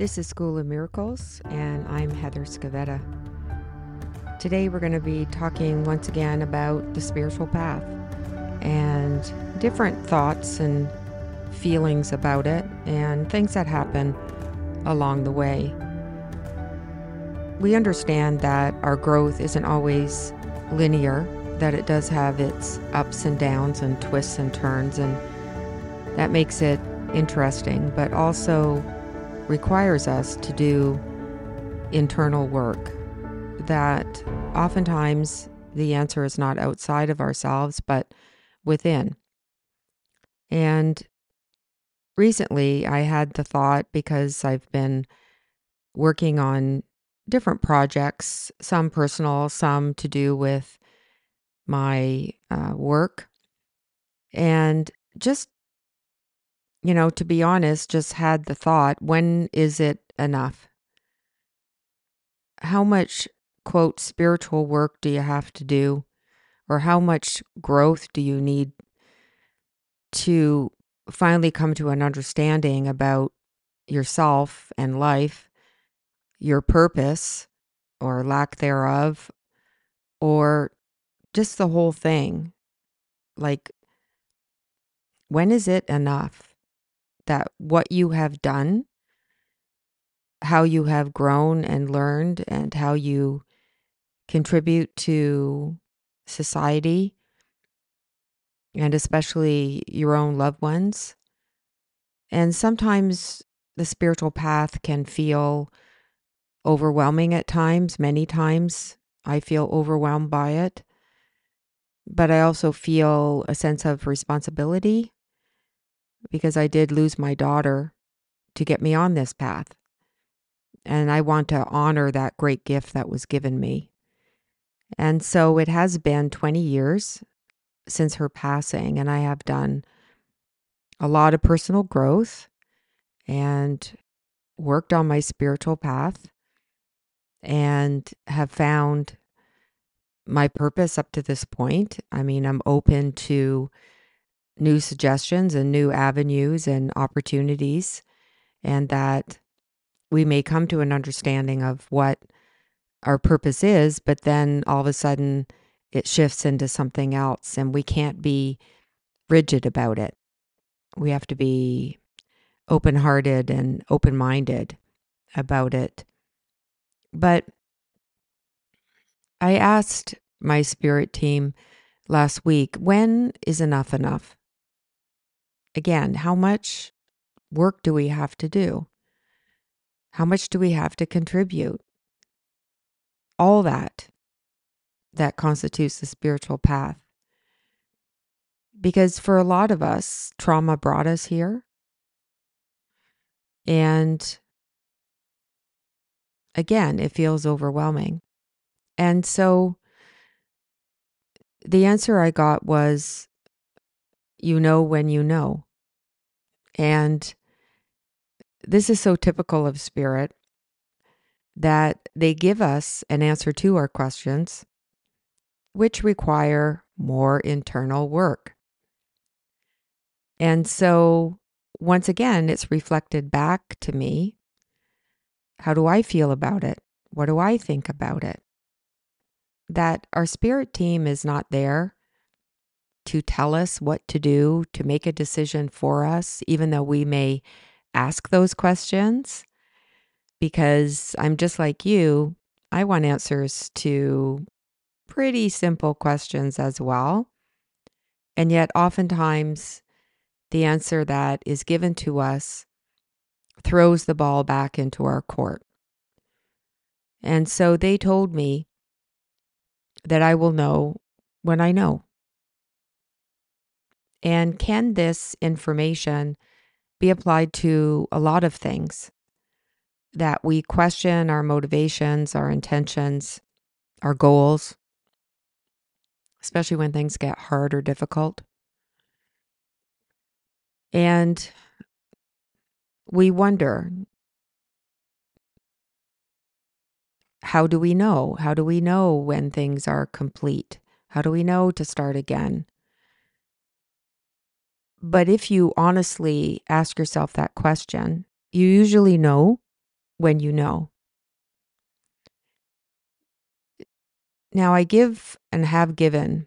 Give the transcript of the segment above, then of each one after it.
This is School of Miracles, and I'm Heather Scavetta. Today, we're going to be talking once again about the spiritual path and different thoughts and feelings about it, and things that happen along the way. We understand that our growth isn't always linear, that it does have its ups and downs and twists and turns, and that makes it interesting, but also requires us to do internal work that oftentimes the answer is not outside of ourselves, but within. And recently I had the thought because I've been working on different projects, some personal, some to do with my uh, work. And just you know, to be honest, just had the thought when is it enough? How much, quote, spiritual work do you have to do? Or how much growth do you need to finally come to an understanding about yourself and life, your purpose or lack thereof, or just the whole thing? Like, when is it enough? That what you have done, how you have grown and learned, and how you contribute to society and especially your own loved ones. And sometimes the spiritual path can feel overwhelming at times, many times. I feel overwhelmed by it. But I also feel a sense of responsibility because I did lose my daughter to get me on this path. And I want to honor that great gift that was given me. And so it has been 20 years since her passing, and I have done a lot of personal growth and worked on my spiritual path and have found my purpose up to this point. I mean, I'm open to new suggestions and new avenues and opportunities, and that we may come to an understanding of what our purpose is, but then all of a sudden it shifts into something else, and we can't be rigid about it. We have to be open hearted and open minded about it. But I asked my spirit team last week, when is enough enough? Again, how much work do we have to do? How much do we have to contribute? All that that constitutes the spiritual path. Because for a lot of us, trauma brought us here. And again, it feels overwhelming. And so the answer I got was you know when you know. And this is so typical of spirit that they give us an answer to our questions, which require more internal work. And so, once again, it's reflected back to me. How do I feel about it? What do I think about it? That our spirit team is not there to tell us what to do, to make a decision for us, even though we may ask those questions. Because I'm just like you, I want answers to pretty simple questions as well. And yet, oftentimes, the answer that is given to us throws the ball back into our court. And so they told me that I will know when I know. And can this information be applied to a lot of things that we question our motivations, our intentions, our goals, especially when things get hard or difficult? And we wonder how do we know? How do we know when things are complete? How do we know to start again? But if you honestly ask yourself that question, you usually know when you know. Now, I give and have given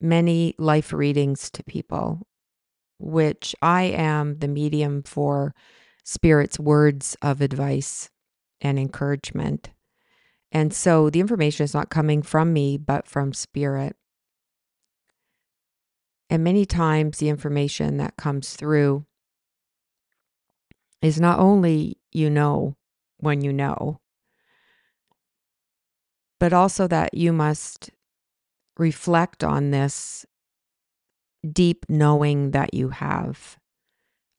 many life readings to people, which I am the medium for Spirit's words of advice and encouragement. And so the information is not coming from me, but from Spirit. And many times the information that comes through is not only you know when you know, but also that you must reflect on this deep knowing that you have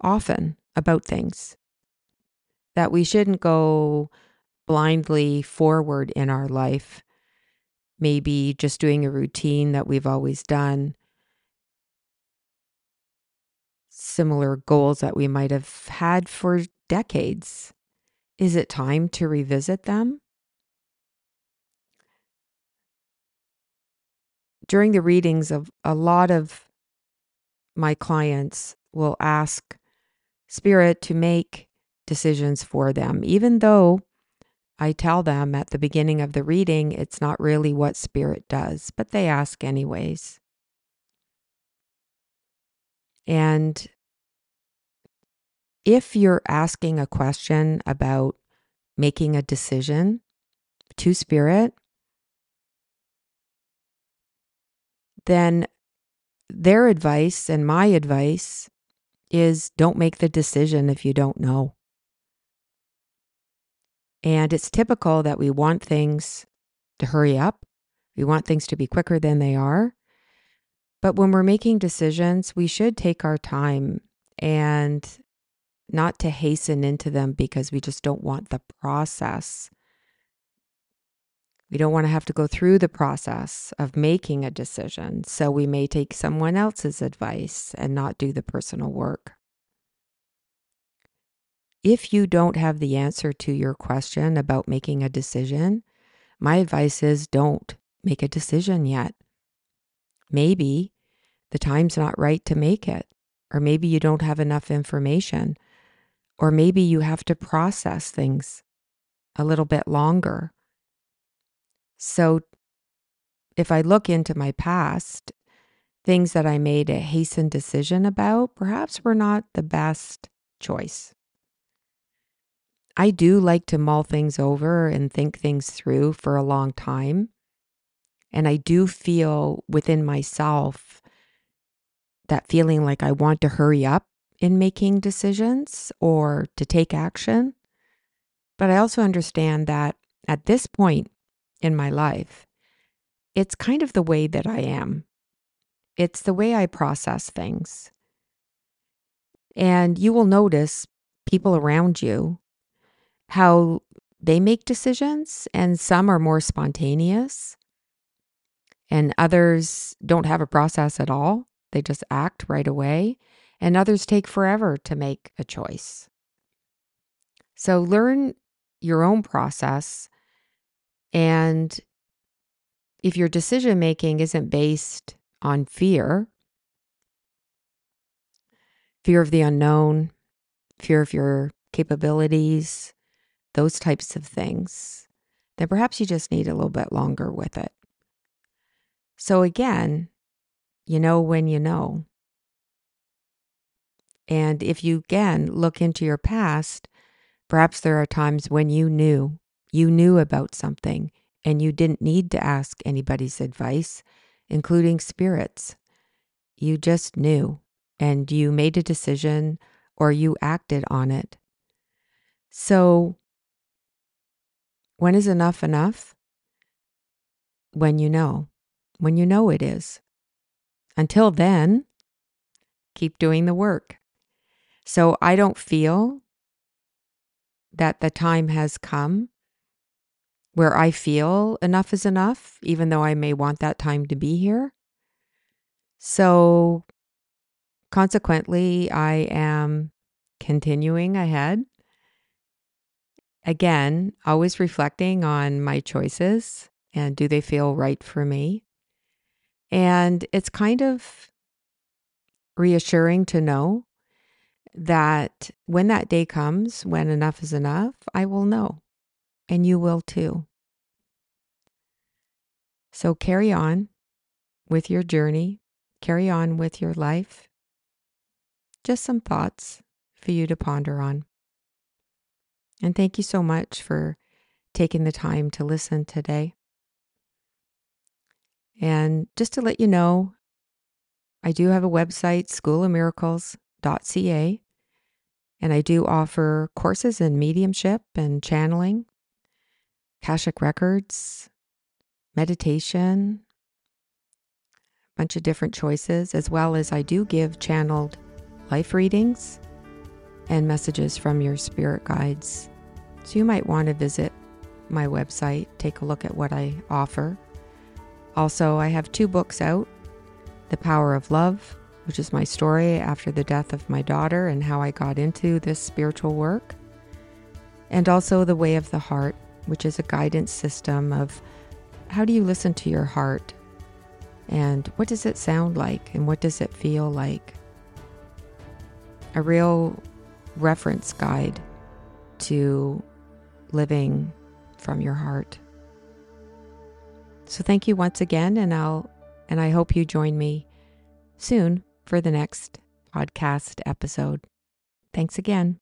often about things. That we shouldn't go blindly forward in our life, maybe just doing a routine that we've always done, similar goals that we might have had for decades. Is it time to revisit them? During the readings of a lot of my clients will ask spirit to make decisions for them, even though I tell them at the beginning of the reading it's not really what spirit does, but they ask anyways. And if you're asking a question about making a decision to spirit, then their advice and my advice is don't make the decision if you don't know. And it's typical that we want things to hurry up. We want things to be quicker than they are. But when we're making decisions, we should take our time and not to hasten into them because we just don't want the process. We don't want to have to go through the process of making a decision. So we may take someone else's advice and not do the personal work. If you don't have the answer to your question about making a decision, my advice is don't make a decision yet. Maybe the time's not right to make it, or maybe you don't have enough information, or maybe you have to process things a little bit longer. So, if I look into my past, things that I made a hastened decision about perhaps were not the best choice. I do like to mull things over and think things through for a long time. And I do feel within myself that feeling like I want to hurry up in making decisions or to take action. But I also understand that at this point in my life, it's kind of the way that I am. It's the way I process things. And you will notice people around you, how they make decisions, and some are more spontaneous, and others don't have a process at all. They just act right away and others take forever to make a choice. So learn your own process. And if your decision making isn't based on fear, fear of the unknown, fear of your capabilities, those types of things, then perhaps you just need a little bit longer with it. So, again, you know when you know. And if you again look into your past, perhaps there are times when you knew, you knew about something and you didn't need to ask anybody's advice, including spirits. You just knew and you made a decision or you acted on it. So, when is enough enough? When you know, when you know it is. Until then, keep doing the work. So I don't feel that the time has come where I feel enough is enough, even though I may want that time to be here. So consequently, I am continuing ahead. Again, always reflecting on my choices and do they feel right for me? And it's kind of reassuring to know that when that day comes, when enough is enough, I will know. And you will too. So carry on with your journey, carry on with your life. Just some thoughts for you to ponder on. And thank you so much for taking the time to listen today. And just to let you know, I do have a website, schoolofmiracles.ca, and I do offer courses in mediumship and channeling, Akashic records, meditation, a bunch of different choices, as well as I do give channeled life readings and messages from your spirit guides. So you might want to visit my website, take a look at what I offer. Also, I have two books out The Power of Love, which is my story after the death of my daughter and how I got into this spiritual work, and also The Way of the Heart, which is a guidance system of how do you listen to your heart and what does it sound like and what does it feel like. A real reference guide to living from your heart. So thank you once again and I'll and I hope you join me soon for the next podcast episode. Thanks again.